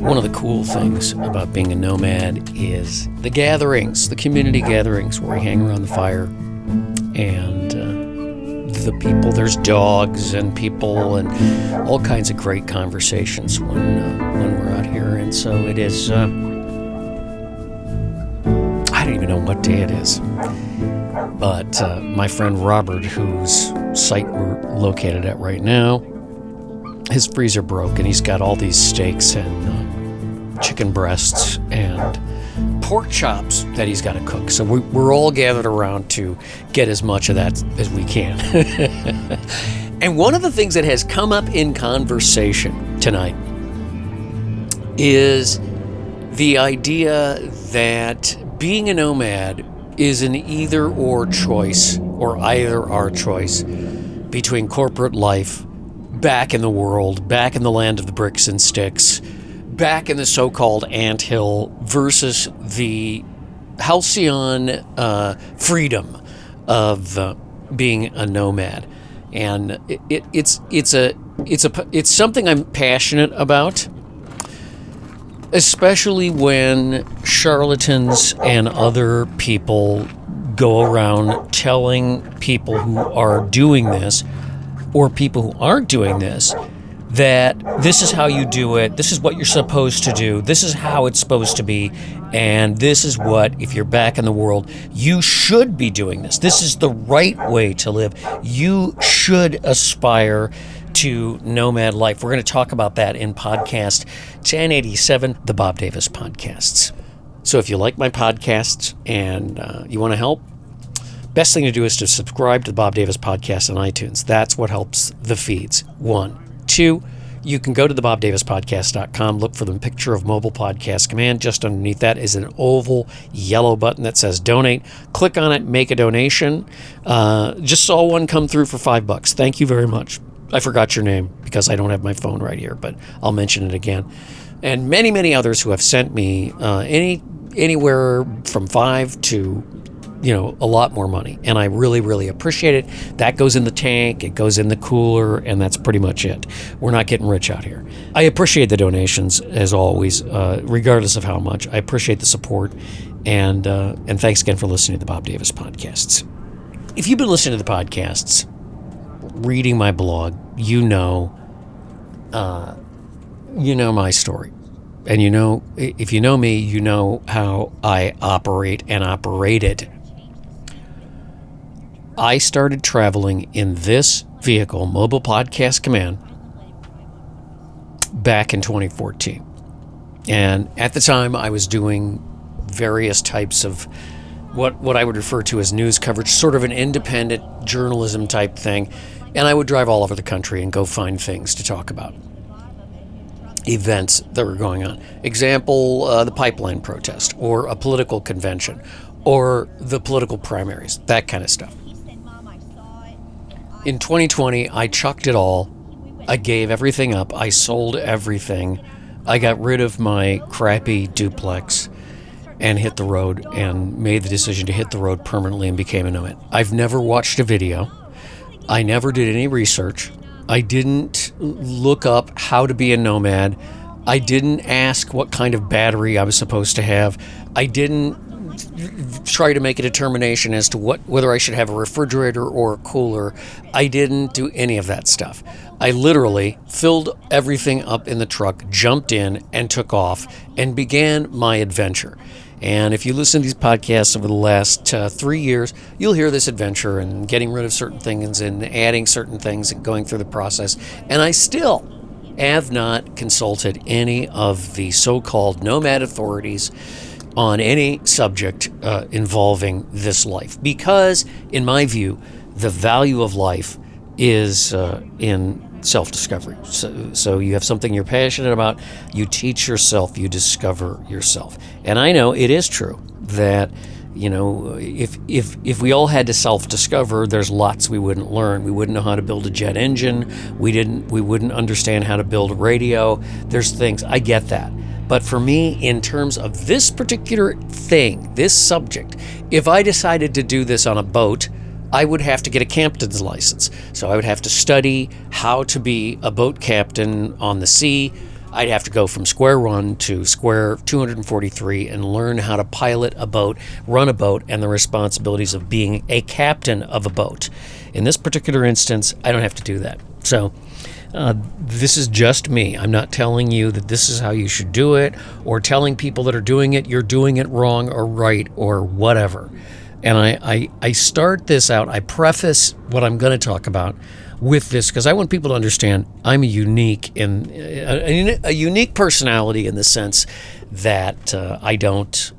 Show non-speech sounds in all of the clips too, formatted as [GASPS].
One of the cool things about being a nomad is the gatherings, the community gatherings where we hang around the fire and uh, the people. There's dogs and people and all kinds of great conversations when uh, when we're out here. And so it is. Uh, I don't even know what day it is, but uh, my friend Robert, whose site we're located at right now, his freezer broke and he's got all these steaks and uh, chicken breasts and pork chops that he's got to cook. So we, we're all gathered around to get as much of that as we can. [LAUGHS] and one of the things that has come up in conversation tonight is the idea that being a nomad is an either or choice or either our choice between corporate life back in the world, back in the land of the bricks and sticks, back in the so called ant hill versus the halcyon uh, freedom of uh, being a nomad. And it, it, it's, it's, a, it's, a, it's something I'm passionate about, especially when charlatans and other people go around telling people who are doing this or people who aren't doing this that this is how you do it, this is what you're supposed to do, this is how it's supposed to be, and this is what, if you're back in the world, you should be doing this. This is the right way to live. You should aspire to nomad life. We're going to talk about that in podcast 1087, the Bob Davis podcasts. So if you like my podcasts and uh, you want to help, Best thing to do is to subscribe to the Bob Davis podcast on iTunes. That's what helps the feeds. One. Two, you can go to the bobdavispodcast.com, look for the picture of mobile podcast command. Just underneath that is an oval yellow button that says donate. Click on it, make a donation. Uh, just saw one come through for five bucks. Thank you very much. I forgot your name because I don't have my phone right here, but I'll mention it again. And many, many others who have sent me uh, any anywhere from five to you know, a lot more money. And I really, really appreciate it. That goes in the tank, it goes in the cooler, and that's pretty much it. We're not getting rich out here. I appreciate the donations, as always, uh, regardless of how much. I appreciate the support. And, uh, and thanks again for listening to the Bob Davis podcasts. If you've been listening to the podcasts, reading my blog, you know, uh, you know my story. And you know, if you know me, you know how I operate and operated I started traveling in this vehicle, Mobile Podcast Command, back in 2014. And at the time, I was doing various types of what, what I would refer to as news coverage, sort of an independent journalism type thing. And I would drive all over the country and go find things to talk about events that were going on. Example, uh, the pipeline protest, or a political convention, or the political primaries, that kind of stuff. In 2020, I chucked it all. I gave everything up. I sold everything. I got rid of my crappy duplex and hit the road and made the decision to hit the road permanently and became a nomad. I've never watched a video. I never did any research. I didn't look up how to be a nomad. I didn't ask what kind of battery I was supposed to have. I didn't try to make a determination as to what whether I should have a refrigerator or a cooler. I didn't do any of that stuff. I literally filled everything up in the truck, jumped in, and took off, and began my adventure. And if you listen to these podcasts over the last uh, three years, you'll hear this adventure and getting rid of certain things and adding certain things and going through the process. And I still have not consulted any of the so called nomad authorities on any subject uh, involving this life because, in my view, the value of life is uh, in self discovery. So, so you have something you're passionate about, you teach yourself, you discover yourself. And I know it is true that you know if if if we all had to self-discover there's lots we wouldn't learn we wouldn't know how to build a jet engine we didn't we wouldn't understand how to build a radio there's things i get that but for me, in terms of this particular thing, this subject, if I decided to do this on a boat, I would have to get a captain's license. So I would have to study how to be a boat captain on the sea. I'd have to go from square one to square 243 and learn how to pilot a boat, run a boat, and the responsibilities of being a captain of a boat. In this particular instance, I don't have to do that. So, uh, this is just me. I'm not telling you that this is how you should do it or telling people that are doing it you're doing it wrong or right or whatever. And I, I, I start this out, I preface what I'm going to talk about with this because I want people to understand I'm a unique in a, a unique personality in the sense that uh, I don't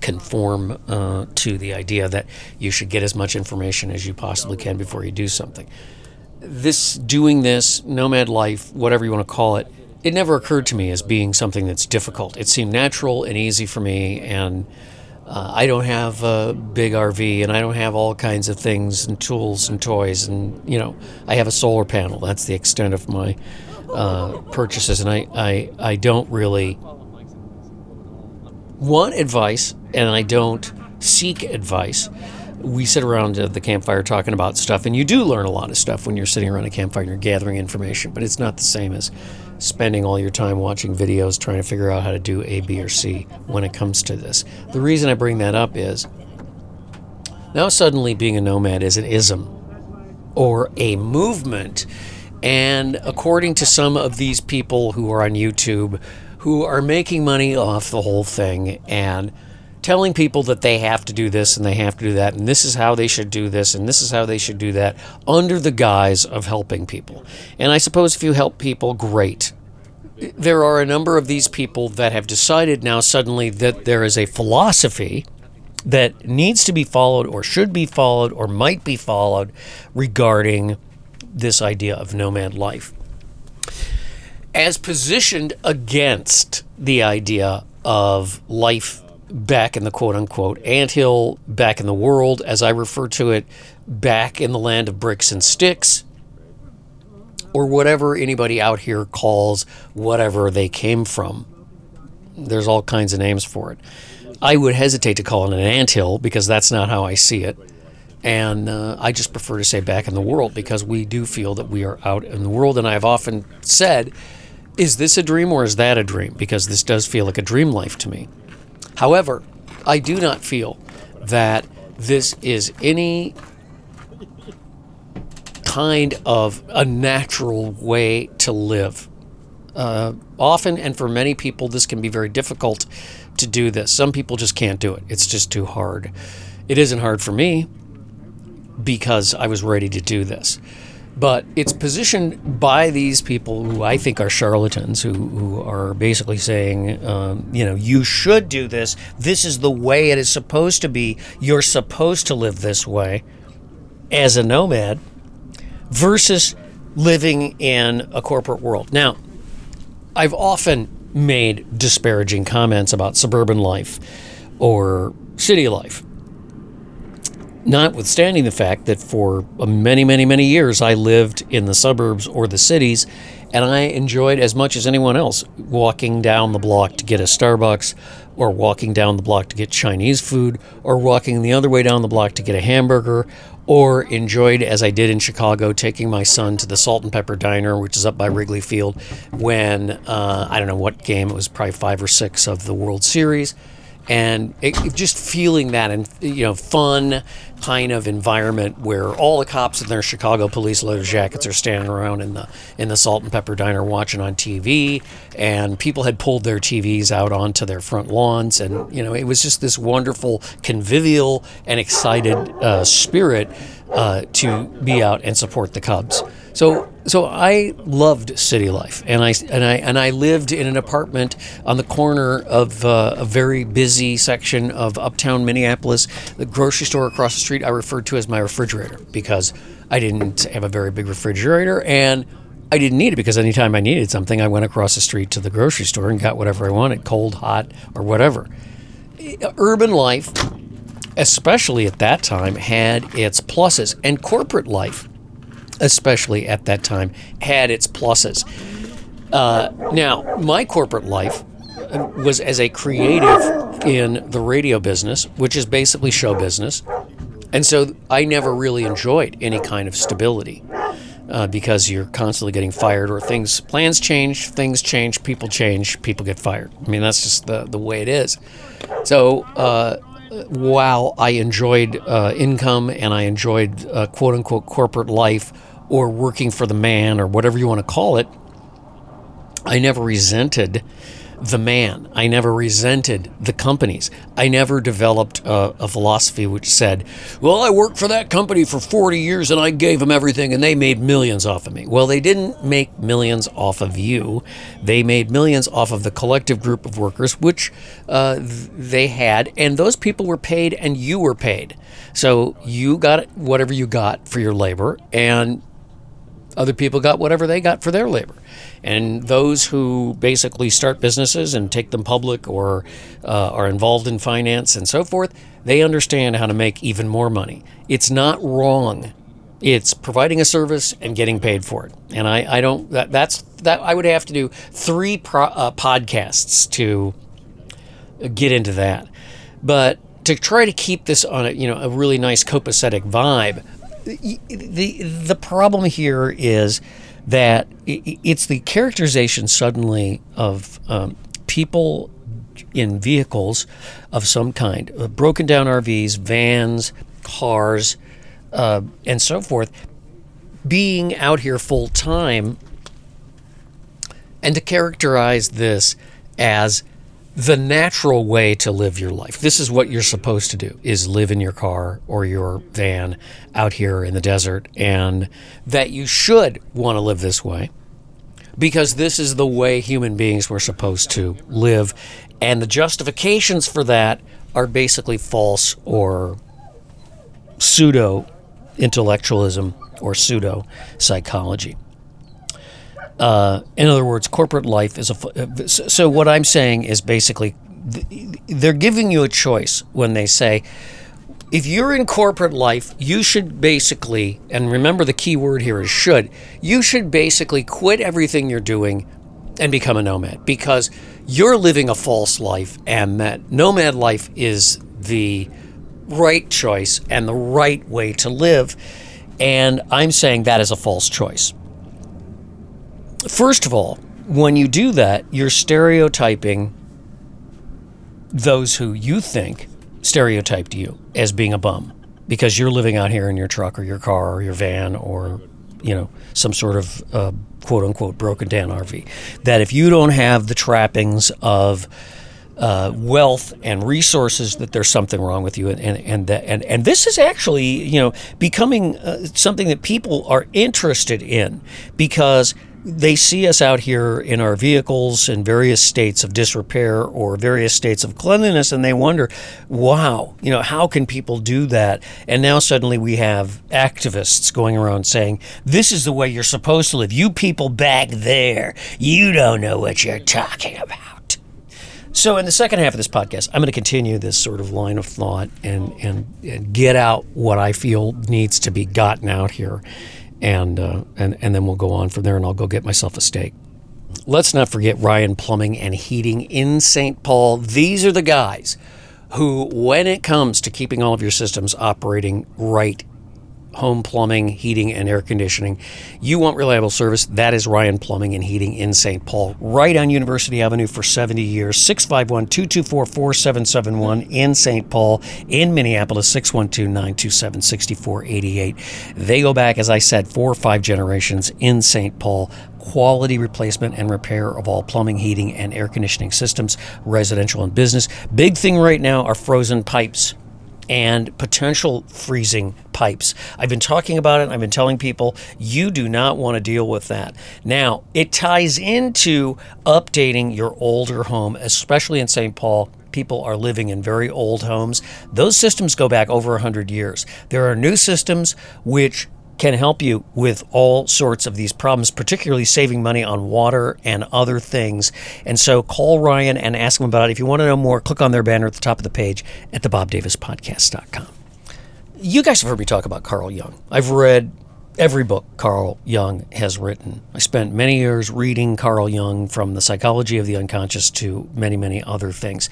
conform uh, to the idea that you should get as much information as you possibly can before you do something. This doing this nomad life, whatever you want to call it, it never occurred to me as being something that's difficult. It seemed natural and easy for me and uh, I don't have a big RV and I don't have all kinds of things and tools and toys. And, you know, I have a solar panel. That's the extent of my uh, purchases. And I, I, I don't really want advice and I don't seek advice. We sit around the campfire talking about stuff, and you do learn a lot of stuff when you're sitting around a campfire and you're gathering information, but it's not the same as spending all your time watching videos trying to figure out how to do A, B, or C when it comes to this. The reason I bring that up is now suddenly being a nomad is an ism or a movement. And according to some of these people who are on YouTube who are making money off the whole thing and telling people that they have to do this and they have to do that and this is how they should do this and this is how they should do that under the guise of helping people. And I suppose if you help people, great. There are a number of these people that have decided now suddenly that there is a philosophy that needs to be followed or should be followed or might be followed regarding this idea of nomad life. As positioned against the idea of life back in the quote unquote anthill, back in the world, as I refer to it, back in the land of bricks and sticks, or whatever anybody out here calls whatever they came from. There's all kinds of names for it. I would hesitate to call it an anthill because that's not how I see it. And uh, I just prefer to say back in the world because we do feel that we are out in the world. And I've often said, is this a dream or is that a dream? Because this does feel like a dream life to me. However, I do not feel that this is any kind of a natural way to live. Uh, often, and for many people, this can be very difficult to do this. Some people just can't do it, it's just too hard. It isn't hard for me because I was ready to do this but it's positioned by these people who I think are charlatans, who, who are basically saying, um, you know, you should do this. This is the way it is supposed to be. You're supposed to live this way as a nomad versus living in a corporate world. Now, I've often made disparaging comments about suburban life or city life notwithstanding the fact that for many, many, many years I lived in the suburbs or the cities, and I enjoyed as much as anyone else walking down the block to get a Starbucks, or walking down the block to get Chinese food, or walking the other way down the block to get a hamburger, or enjoyed, as I did in Chicago, taking my son to the Salt and Pepper Diner, which is up by Wrigley Field, when uh, I don't know what game, it was probably five or six of the World Series and it, just feeling that and you know fun kind of environment where all the cops in their Chicago police leather jackets are standing around in the in the Salt and Pepper Diner watching on TV, and people had pulled their TVs out onto their front lawns, and you know it was just this wonderful convivial and excited uh, spirit uh, to be out and support the Cubs. So so I loved city life, and I and I and I lived in an apartment on the corner of uh, a very busy section of uptown Minneapolis. The grocery store across the street I referred to as my refrigerator because I didn't have a very big refrigerator, and I didn't need it because anytime I needed something, I went across the street to the grocery store and got whatever I wanted, cold, hot, or whatever. Urban life, especially at that time, had its pluses, and corporate life especially at that time, had its pluses. Uh, now, my corporate life was as a creative in the radio business, which is basically show business. And so I never really enjoyed any kind of stability. uh, because you're constantly getting fired or things plans change things change people change people get fired i mean that's just the, the way it is so uh, while i enjoyed uh, income and i enjoyed uh, quote unquote corporate life or working for the man or whatever you want to call it i never resented the man. I never resented the companies. I never developed a, a, philosophy which said, well, I worked for that company for 40 years and I gave them everything and they made millions off of me. Well, they didn't make millions off of you. They made millions off of the collective group of workers, which uh, they had, and those people were paid and you were paid. So you got whatever you got for your labor, and other people got whatever they got for their labor. And those who basically start businesses and take them public or uh, are involved in finance and so forth, they understand how to make even more money. It's not wrong. It's providing a service and getting paid for it. And I, I don't, that, that's, that I would have to do three pro, uh, podcasts to get into that. But to try to keep this on a, you know, a really nice copacetic vibe, the, the, problem here is that it's the characterization suddenly of um, people in vehicles of some kind, uh, broken down RVs, vans, cars, uh, and so forth, being out here full time, and to characterize this as the natural way to live your life. This is what you're supposed to do is live in your car or your van out here in the desert and that you should want to live this way because this is the way human beings were supposed to live and the justifications for that are basically false or pseudo intellectualism or pseudo psychology. Uh, in other words, corporate life is a. So what I'm saying is basically, they're giving you a choice when they say, if you're in corporate life, you should basically, and remember the key word here is should. You should basically quit everything you're doing and become a nomad because you're living a false life, and that nomad life is the right choice and the right way to live. And I'm saying that is a false choice. First of all, when you do that, you're stereotyping those who you think stereotyped you as being a bum because you're living out here in your truck or your car or your van or you know some sort of uh, quote unquote broken down RV. That if you don't have the trappings of uh, wealth and resources that there's something wrong with you and and and that, and, and this is actually you know becoming uh, something that people are interested in because they see us out here in our vehicles in various states of disrepair or various states of cleanliness and they wonder wow you know how can people do that? And now suddenly we have activists going around saying this is the way you're supposed to live. You people back there you don't know what you're talking about. So in the second half of this podcast i'm going to continue this sort of line of thought and, and, and get out what i feel needs to be gotten out here and uh, and and then we'll go on from there, and I'll go get myself a steak. Let's not forget Ryan Plumbing and Heating in St. Paul. These are the guys who, when it comes to keeping all of your systems operating right home plumbing, heating, and air conditioning. You want reliable service? That is Ryan Plumbing and Heating in St. Paul, right on University Avenue for 70 years. 651 224 4771 in St. Paul, in Minneapolis, 612 927 6488. They go back, as I said, four or five generations in St. Paul quality replacement and repair of all plumbing, heating, and air conditioning systems, residential and business. Big thing right now are frozen pipes and potential freezing pipes. I've been talking about it. I've been telling people you do not want to deal with that. Now, it ties into updating your older home, especially in St. Paul people are living in very old homes. Those systems go back over 100 years. There are new systems which can help you with all sorts of these problems, particularly saving money on water and other things. And so call Ryan and ask him about it. If you want to know more, click on their banner at the top of the page at thebobdavispodcast.com. You guys have heard me talk about Carl Jung. I've read every book Carl Jung has written. I spent many years reading Carl Jung from the psychology of the unconscious to many, many other things.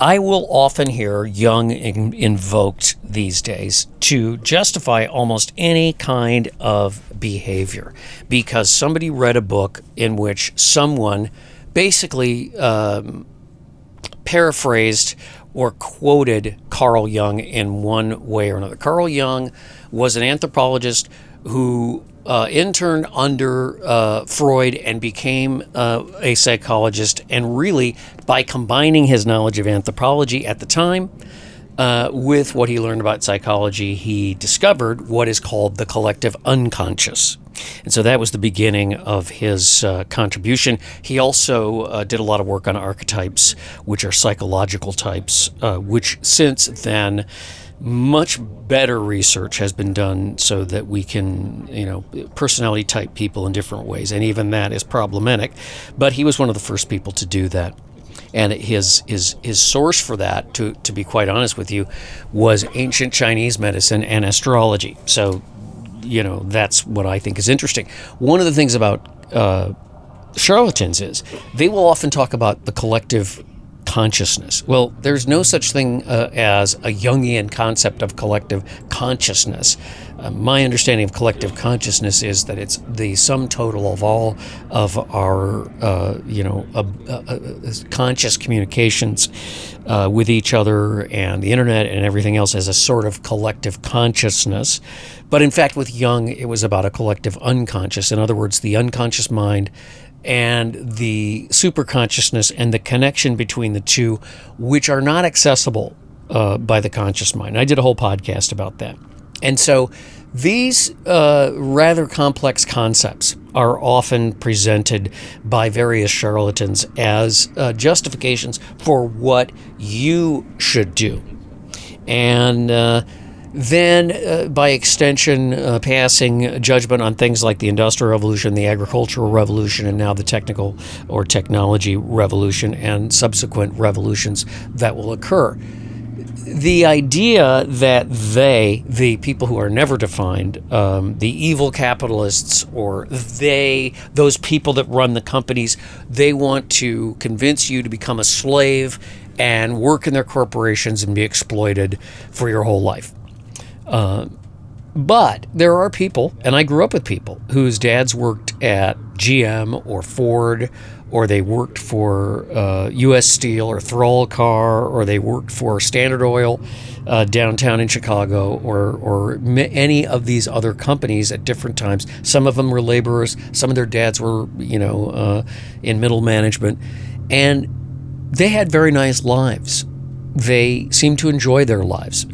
I will often hear Jung in, invoked these days to justify almost any kind of behavior because somebody read a book in which someone basically um, paraphrased or quoted Carl Jung in one way or another. Carl Jung was an anthropologist who uh, interned under uh, Freud and became uh, a psychologist. And really, by combining his knowledge of anthropology at the time uh, with what he learned about psychology, he discovered what is called the collective unconscious. And so that was the beginning of his uh, contribution. He also uh, did a lot of work on archetypes, which are psychological types, which since then, much better research has been done so that we can, you know, personality type people in different ways. And even that is problematic. But he was one of the first people to do that and his his his source for that to to be quite honest with you was ancient Chinese medicine and astrology so you know, that's what I think is interesting. One of the things about uh, charlatans is they will often talk about the collective consciousness. Well, there's no such thing uh, as a Jungian concept of collective consciousness. Uh, my understanding of collective consciousness is that it's the sum total of all of our, uh, you know, uh, uh, conscious communications uh, with each other and the internet and everything else as a sort of collective consciousness. But in fact, with Jung, it was about a collective unconscious. In other words, the unconscious mind and the superconsciousness and the connection between the two, which are not accessible uh, by the conscious mind. I did a whole podcast about that. And so these uh, rather complex concepts are often presented by various charlatans as uh, justifications for what you should do. And uh, then, uh, by extension, uh, passing judgment on things like the Industrial Revolution, the Agricultural Revolution, and now the Technical or Technology Revolution and subsequent revolutions that will occur. The idea that they, the people who are never defined, um, the evil capitalists, or they, those people that run the companies, they want to convince you to become a slave and work in their corporations and be exploited for your whole life. Uh, but there are people, and I grew up with people whose dads worked at GM or Ford, or they worked for uh, U.S. Steel or Thrallcar, or they worked for Standard Oil uh, downtown in Chicago, or or any of these other companies at different times. Some of them were laborers. Some of their dads were, you know, uh, in middle management, and they had very nice lives. They seemed to enjoy their lives.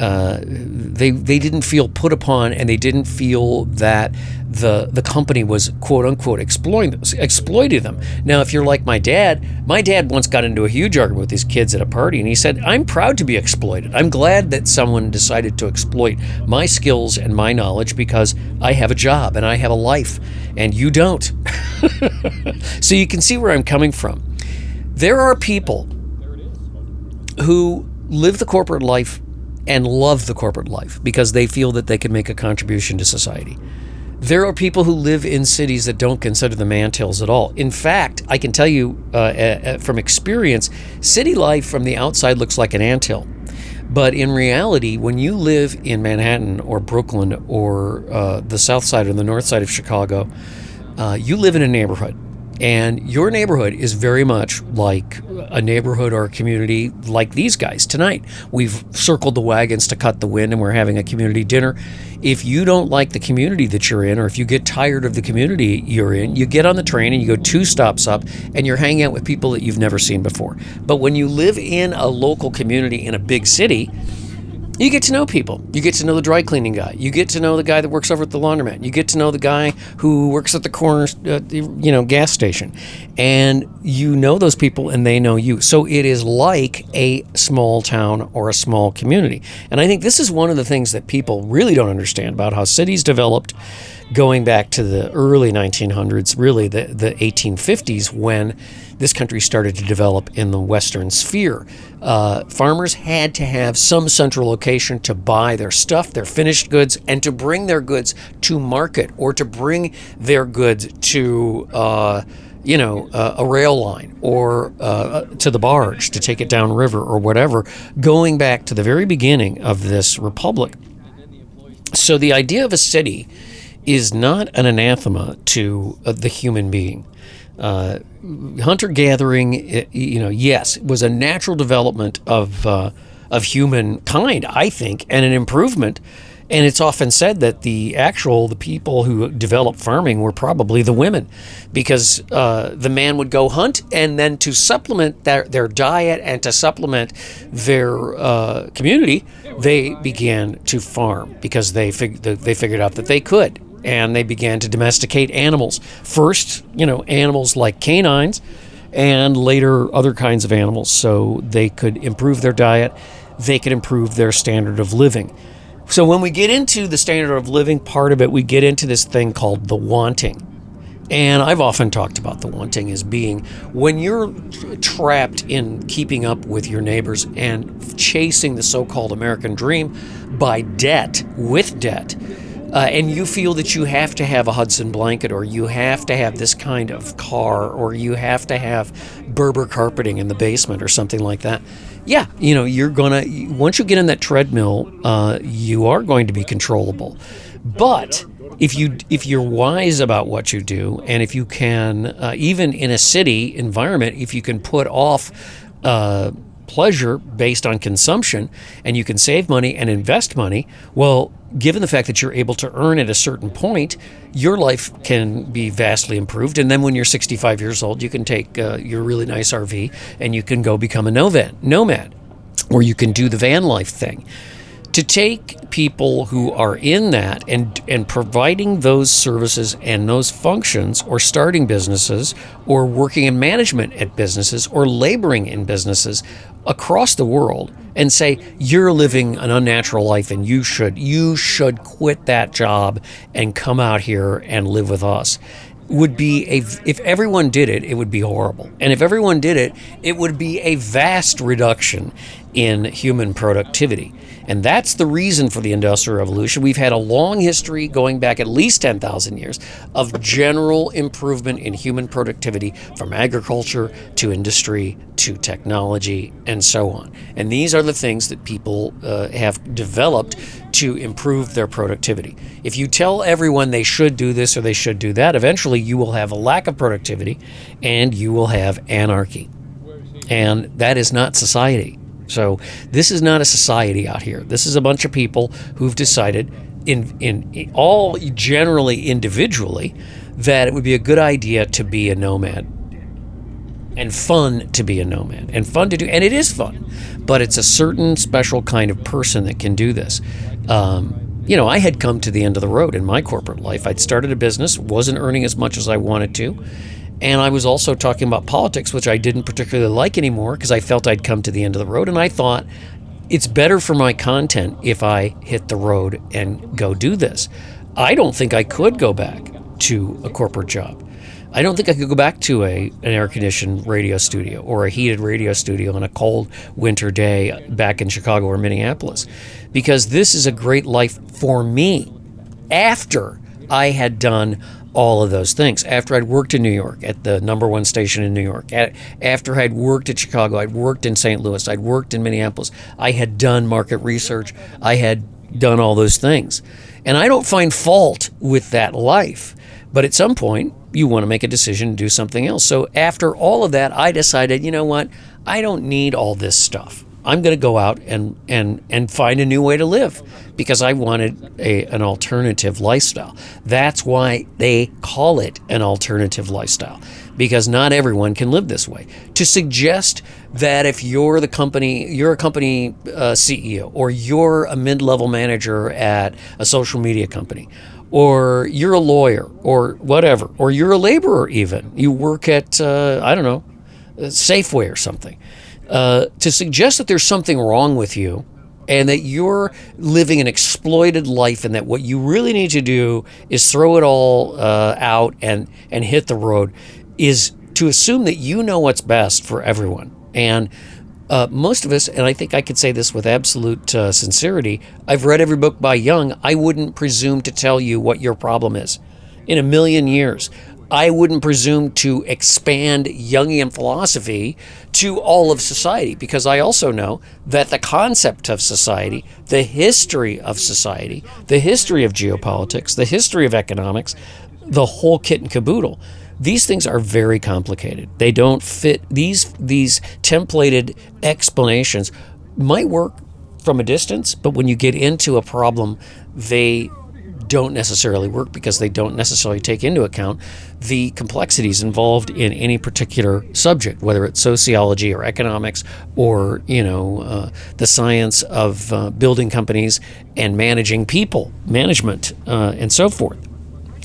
Uh, they they didn't feel put upon, and they didn't feel that the the company was quote unquote exploiting exploiting them. Now, if you're like my dad, my dad once got into a huge argument with his kids at a party, and he said, "I'm proud to be exploited. I'm glad that someone decided to exploit my skills and my knowledge because I have a job and I have a life, and you don't." [LAUGHS] so you can see where I'm coming from. There are people who live the corporate life and love the corporate life because they feel that they can make a contribution to society. There are people who live in cities that don't consider them anthills at all. In fact, I can tell you uh, uh, from experience, city life from the outside looks like an anthill. But in reality, when you live in Manhattan or Brooklyn or uh, the south side or the north side of Chicago, uh, you live in a neighborhood and your neighborhood is very much like a neighborhood or a community like these guys tonight. We've circled the wagons to cut the wind and we're having a community dinner. If you don't like the community that you're in, or if you get tired of the community you're in, you get on the train and you go two stops up and you're hanging out with people that you've never seen before. But when you live in a local community in a big city, you get to know people. You get to know the dry cleaning guy. You get to know the guy that works over at the laundromat. You get to know the guy who works at the corner, uh, you know, gas station, and you know those people, and they know you. So it is like a small town or a small community. And I think this is one of the things that people really don't understand about how cities developed going back to the early 1900s, really the, the 1850s, when this country started to develop in the Western sphere. Uh, farmers had to have some central location to buy their stuff, their finished goods, and to bring their goods to market or to bring their goods to. Uh, you know, uh, a rail line or uh, to the barge to take it downriver or whatever, going back to the very beginning of this republic. So the idea of a city is not an anathema to uh, the human being. Uh, hunter gathering, you know, yes, was a natural development of uh, of humankind, I think, and an improvement and it's often said that the actual the people who developed farming were probably the women, because uh, the man would go hunt, and then to supplement their, their diet and to supplement their uh, community, they began to farm because they fig- they figured out that they could, and they began to domesticate animals. First, you know, animals like canines, and later other kinds of animals, so they could improve their diet, they could improve their standard of living. So when we get into the standard of living part of it, we get into this thing called the wanting. And I've often talked about the wanting as being when you're trapped in keeping up with your neighbors and chasing the so called American dream by debt, with debt, uh, and you feel that you have to have a Hudson blanket, or you have to have this kind of car, or you have to have Berber carpeting in the basement, or something like that yeah, you know, you're gonna once you get in that treadmill, uh, you are going to be controllable. But if you if you're wise about what you do, and if you can, uh, even in a city environment, if you can put off. Uh, pleasure based on consumption and you can save money and invest money, well, given the fact that you're able to earn at a certain point, your life can be vastly improved. And then when you're 65 years old, you can take uh, your really nice RV and you can go become a nomad, or you can do the van life thing to take people who are in that and and providing those services and those functions or starting businesses or working in management at businesses or laboring in businesses across the world and say you're living an unnatural life and you should you should quit that job and come out here and live with us. Would be a if everyone did it it would be horrible. And if everyone did it it would be a vast reduction in human productivity and that's the reason for the Industrial Revolution. We've had a long history, going back at least 10,000 years, of general improvement in human productivity from agriculture to industry to technology and so on. And these are the things that people uh, have developed to improve their productivity. If you tell everyone they should do this or they should do that, eventually you will have a lack of productivity and you will have anarchy. And that is not society. So this is not a society out here. This is a bunch of people who've decided, in in all generally individually, that it would be a good idea to be a nomad and fun to be a nomad and fun to do and it is fun but it's a certain special kind of person that can do this um, you know i had come to the end of the road in my corporate life i'd started a business wasn't earning as much as i wanted to and I was also talking about politics, which I didn't particularly like anymore because I felt I'd come to the end of the road. And I thought it's better for my content if I hit the road and go do this. I don't think I could go back to a corporate job. I don't think I could go back to a an air conditioned radio studio or a heated radio studio on a cold winter day back in Chicago or Minneapolis because this is a great life for me after I had done all of those things. After I'd worked in New York at the number one station in New York, after I'd worked at Chicago, I'd worked in St. Louis, I'd worked in Minneapolis, I had done market research, I had done all those things. And I don't find fault with that life. But at some point, you want to make a decision to do something else. So after all of that, I decided, you know what? I don't need all this stuff. I'm going to go out and, and, and find a new way to live because I wanted a, an alternative lifestyle. That's why they call it an alternative lifestyle because not everyone can live this way. To suggest that if you're the company, you're a company uh, CEO or you're a mid level manager at a social media company, or you're a lawyer or whatever, or you're a laborer even, you work at, uh, I don't know, Safeway or something uh, to suggest that there's something wrong with you and that you're living an exploited life and that what you really need to do is throw it all uh, out and, and hit the road is to assume that you know what's best for everyone. And uh, most of us, and I think I could say this with absolute uh, sincerity, I've read every book by Jung. I wouldn't presume to tell you what your problem is in a million years I wouldn't presume to expand Jungian philosophy to all of society because I also know that the concept of society, the history of society, the history of geopolitics, the history of economics, the whole kit and caboodle these things are very complicated. They don't fit these these templated explanations might work from a distance, but when you get into a problem, they don't necessarily work because they don't necessarily take into account the complexities involved in any particular subject, whether it's sociology or economics or you know uh, the science of uh, building companies and managing people, management, uh, and so forth,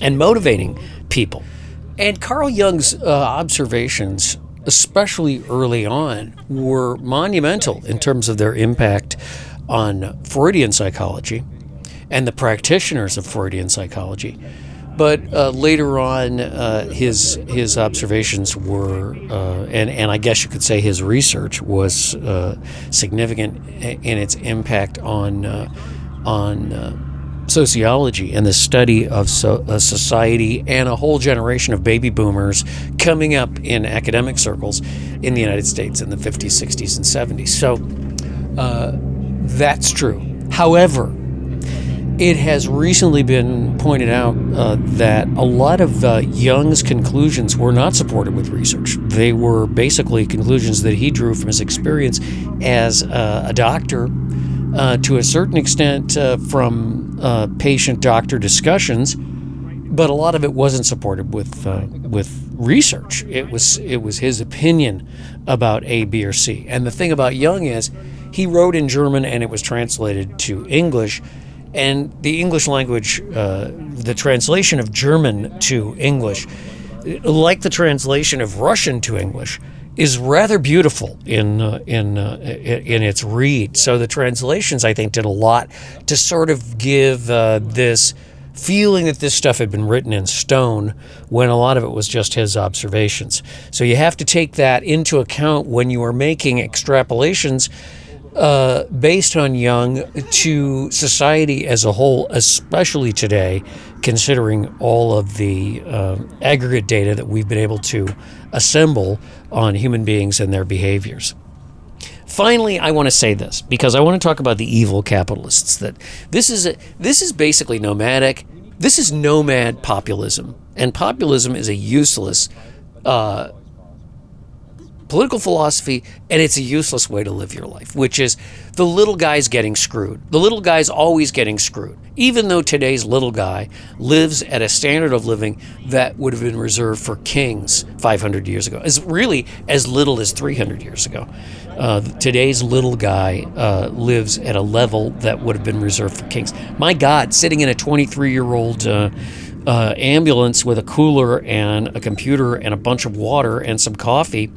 and motivating people. And Carl Jung's uh, observations, especially early on, were monumental in terms of their impact on Freudian psychology and the practitioners of Freudian psychology. But uh, later on, uh, his his observations were, uh, and and I guess you could say his research was uh, significant in its impact on uh, on uh, sociology and the study of so, society and a whole generation of baby boomers coming up in academic circles in the United States in the 50s, 60s, and 70s. So that's true. However, it has recently been pointed out uh, that a lot of uh, Jung's conclusions were not supported with research. They were basically conclusions that he drew from his experience as uh, a doctor uh, to a certain extent uh, from uh, patient doctor discussions, but a lot of it wasn't supported with with research. It was it was his opinion about A, B, or C. And the thing about Jung is, he wrote in German and it was translated to English. And the English language, uh, the translation of German to English, like the translation of Russian to English, is rather beautiful in uh, in uh, in its read. So the translations, I think, did a lot to sort of give uh, this feeling that this stuff had been written in stone when a lot of it was just his observations. So you have to take that into account when you are making extrapolations. Uh, based on Jung to society as a whole, especially today, considering all of the uh, aggregate data that we've been able to assemble on human beings and their behaviors. Finally, I want to say this because I want to talk about the evil capitalists. That this is a, this is basically nomadic. This is nomad populism, and populism is a useless uh, political philosophy, and it's a useless way to live your life, which is the little guy's getting screwed. The little guy's always getting screwed, even though today's little guy lives at a standard of living that would have been reserved for kings 500 years ago, as really as little as 300 years ago. Uh, today's little guy uh, lives at a level that would have been reserved for kings. My God, sitting in a 23 year old uh, uh, ambulance with a cooler and a computer and a bunch of water and some coffee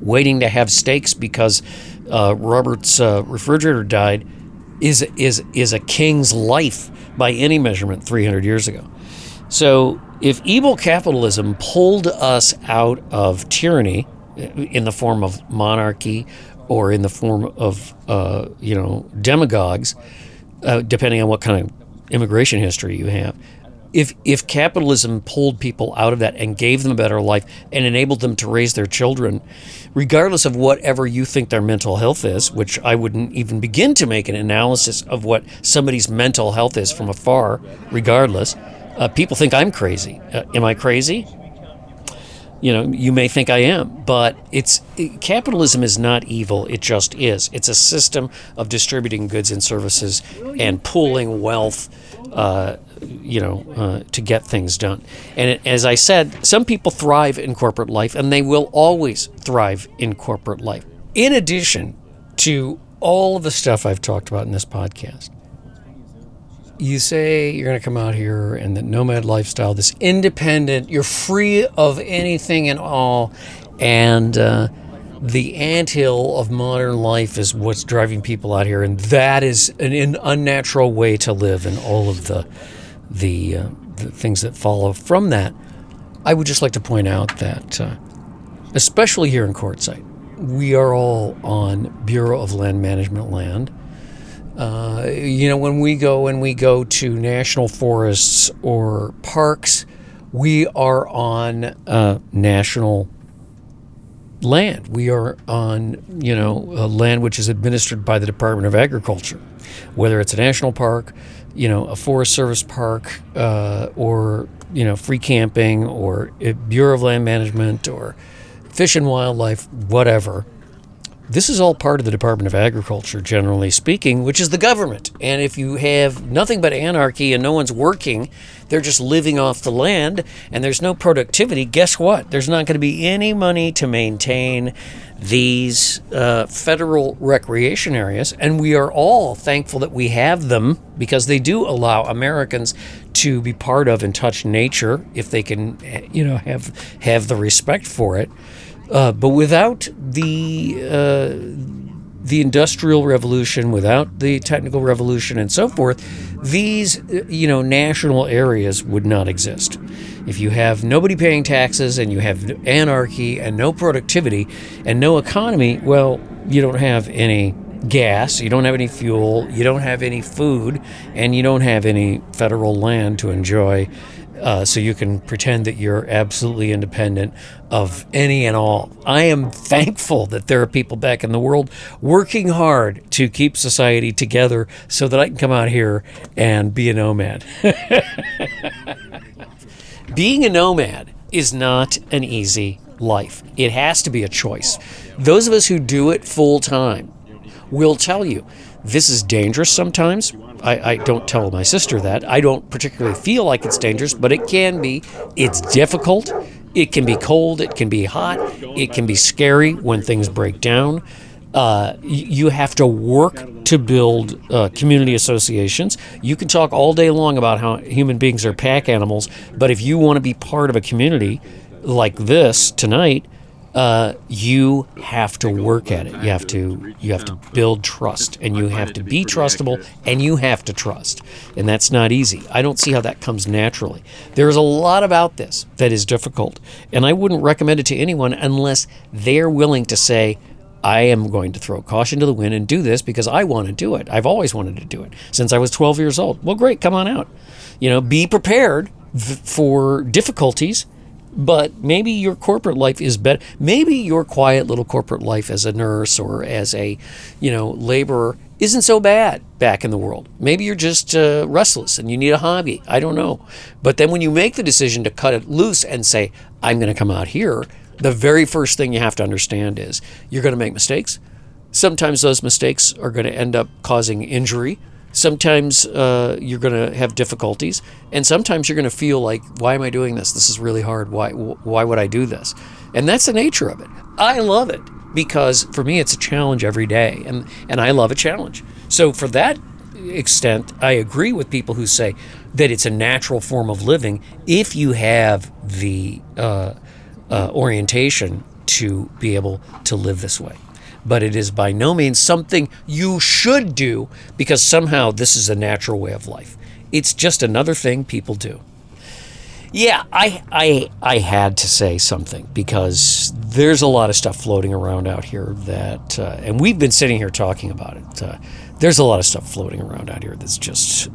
waiting to have steaks because uh, Robert's uh, refrigerator died is is is a king's life by any measurement 300 years ago. So if evil capitalism pulled us out of tyranny in the form of monarchy or in the form of uh, you know demagogues, uh, depending on what kind of immigration history you have, if if capitalism pulled people out of that and gave them a better life and enabled them to raise their children regardless of whatever you think their mental health is which I wouldn't even begin to make an analysis of what somebody's mental health is from afar regardless uh, people think I'm crazy. Uh, am I crazy? You know you may think I am but it's it, capitalism is not evil. It just is. It's a system of distributing goods and services and pooling wealth uh, you know, uh, to get things done. And as I said, some people thrive in corporate life, and they will always thrive in corporate life. In addition to all of the stuff I've talked about in this podcast, you say you're going to come out here and the nomad lifestyle, this independent, you're free of anything and all, and uh, the anthill of modern life is what's driving people out here, and that is an unnatural way to live, and all of the the, uh, the things that follow from that, I would just like to point out that, uh, especially here in Quartzsite, we are all on Bureau of Land Management land. Uh, you know, when we go and we go to national forests or parks we are on uh, national land. We are on, you know, land which is administered by the Department of Agriculture, whether it's a national park, you know, a Forest Service park, uh, or you know, free camping, or Bureau of Land Management, or Fish and Wildlife, whatever. This is all part of the Department of Agriculture, generally speaking, which is the government. And if you have nothing but anarchy and no one's working, they're just living off the land and there's no productivity, guess what? There's not going to be any money to maintain these uh, federal recreation areas. And we are all thankful that we have them because they do allow Americans to be part of and touch nature if they can, you know, have have the respect for it. Uh, but without the uh, the industrial revolution, without the technical revolution, and so forth, these you know national areas would not exist. If you have nobody paying taxes and you have anarchy and no productivity and no economy, well, you don't have any gas, you don't have any fuel, you don't have any food, and you don't have any federal land to enjoy uh, so you can pretend that you're absolutely independent of any and all. I am thankful that there are people back in the world working hard to keep society together so that I can come out here and be a nomad. [LAUGHS] Being a nomad is not an easy life, it has to be a choice. Those of us who do it full time will tell you this is dangerous sometimes. I, I, don't tell my sister that. I don't particularly feel like it's dangerous, but it can be. It's difficult. It can be cold. It can be hot. It can be scary when things break down. Uh, you have to work to build uh, community associations. You can talk all day long about how human beings are pack animals, but if you want to be part of a community like this tonight, uh, you have to work at it. You have to you have to build trust, and you have to be trustable, and you have to trust, and that's not easy. I don't see how that comes naturally. There's a lot about this that is difficult, and I wouldn't recommend it to anyone unless they're willing to say. I am going to throw caution to the wind and do this because I want to do it. I've always wanted to do it since I was 12 years old. Well, great, come on out. You know, be prepared for difficulties but maybe your corporate life is better. Maybe your quiet little corporate life as a nurse or as a, you know, laborer isn't so bad back in the world. Maybe you're just uh, restless and you need a hobby. I don't know. But then when you make the decision to cut it loose and say, I'm going to come out here, the very first thing you have to understand is you're going to make mistakes. Sometimes those mistakes are going to end up causing injury sometimes uh, you're going to have difficulties and sometimes you're going to feel like why am i doing this? This is really hard. Why why would i do this? And that's the nature of it. I love it because for me it's a challenge every day and and i love a challenge. So for that extent i agree with people who say that it's a natural form of living if you have the uh, uh, orientation to be able to live this way but it is by no means something you should do because somehow this is a natural way of life. It's just another thing people do. Yeah, I, I, I had to say something because there's a lot of stuff floating around out here that, uh, and we've been sitting here talking about it. Uh, there's a lot of stuff floating around out here that's just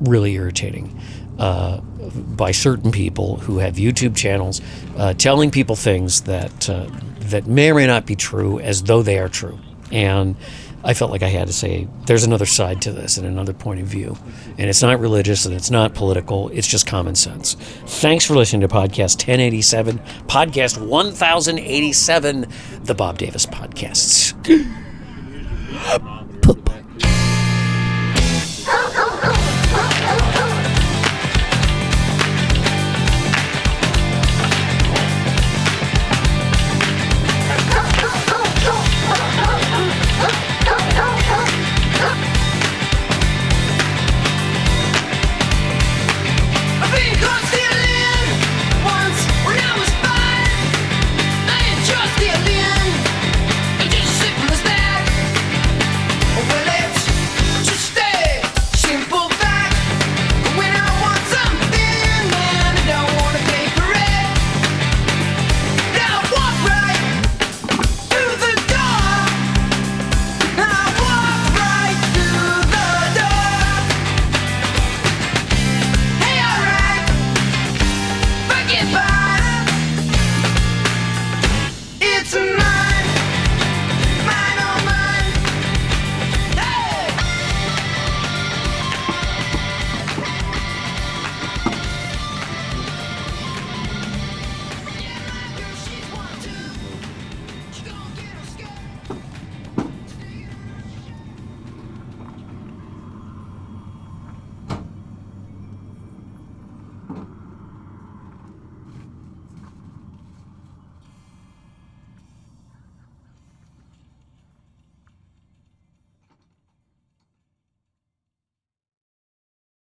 really irritating uh, by certain people who have YouTube channels uh, telling people things that uh, that may or may not be true as though they are true. And I felt like I had to say there's another side to this and another point of view. And it's not religious and it's not political, it's just common sense. Thanks for listening to Podcast 1087, Podcast 1087, the Bob Davis Podcasts. [GASPS]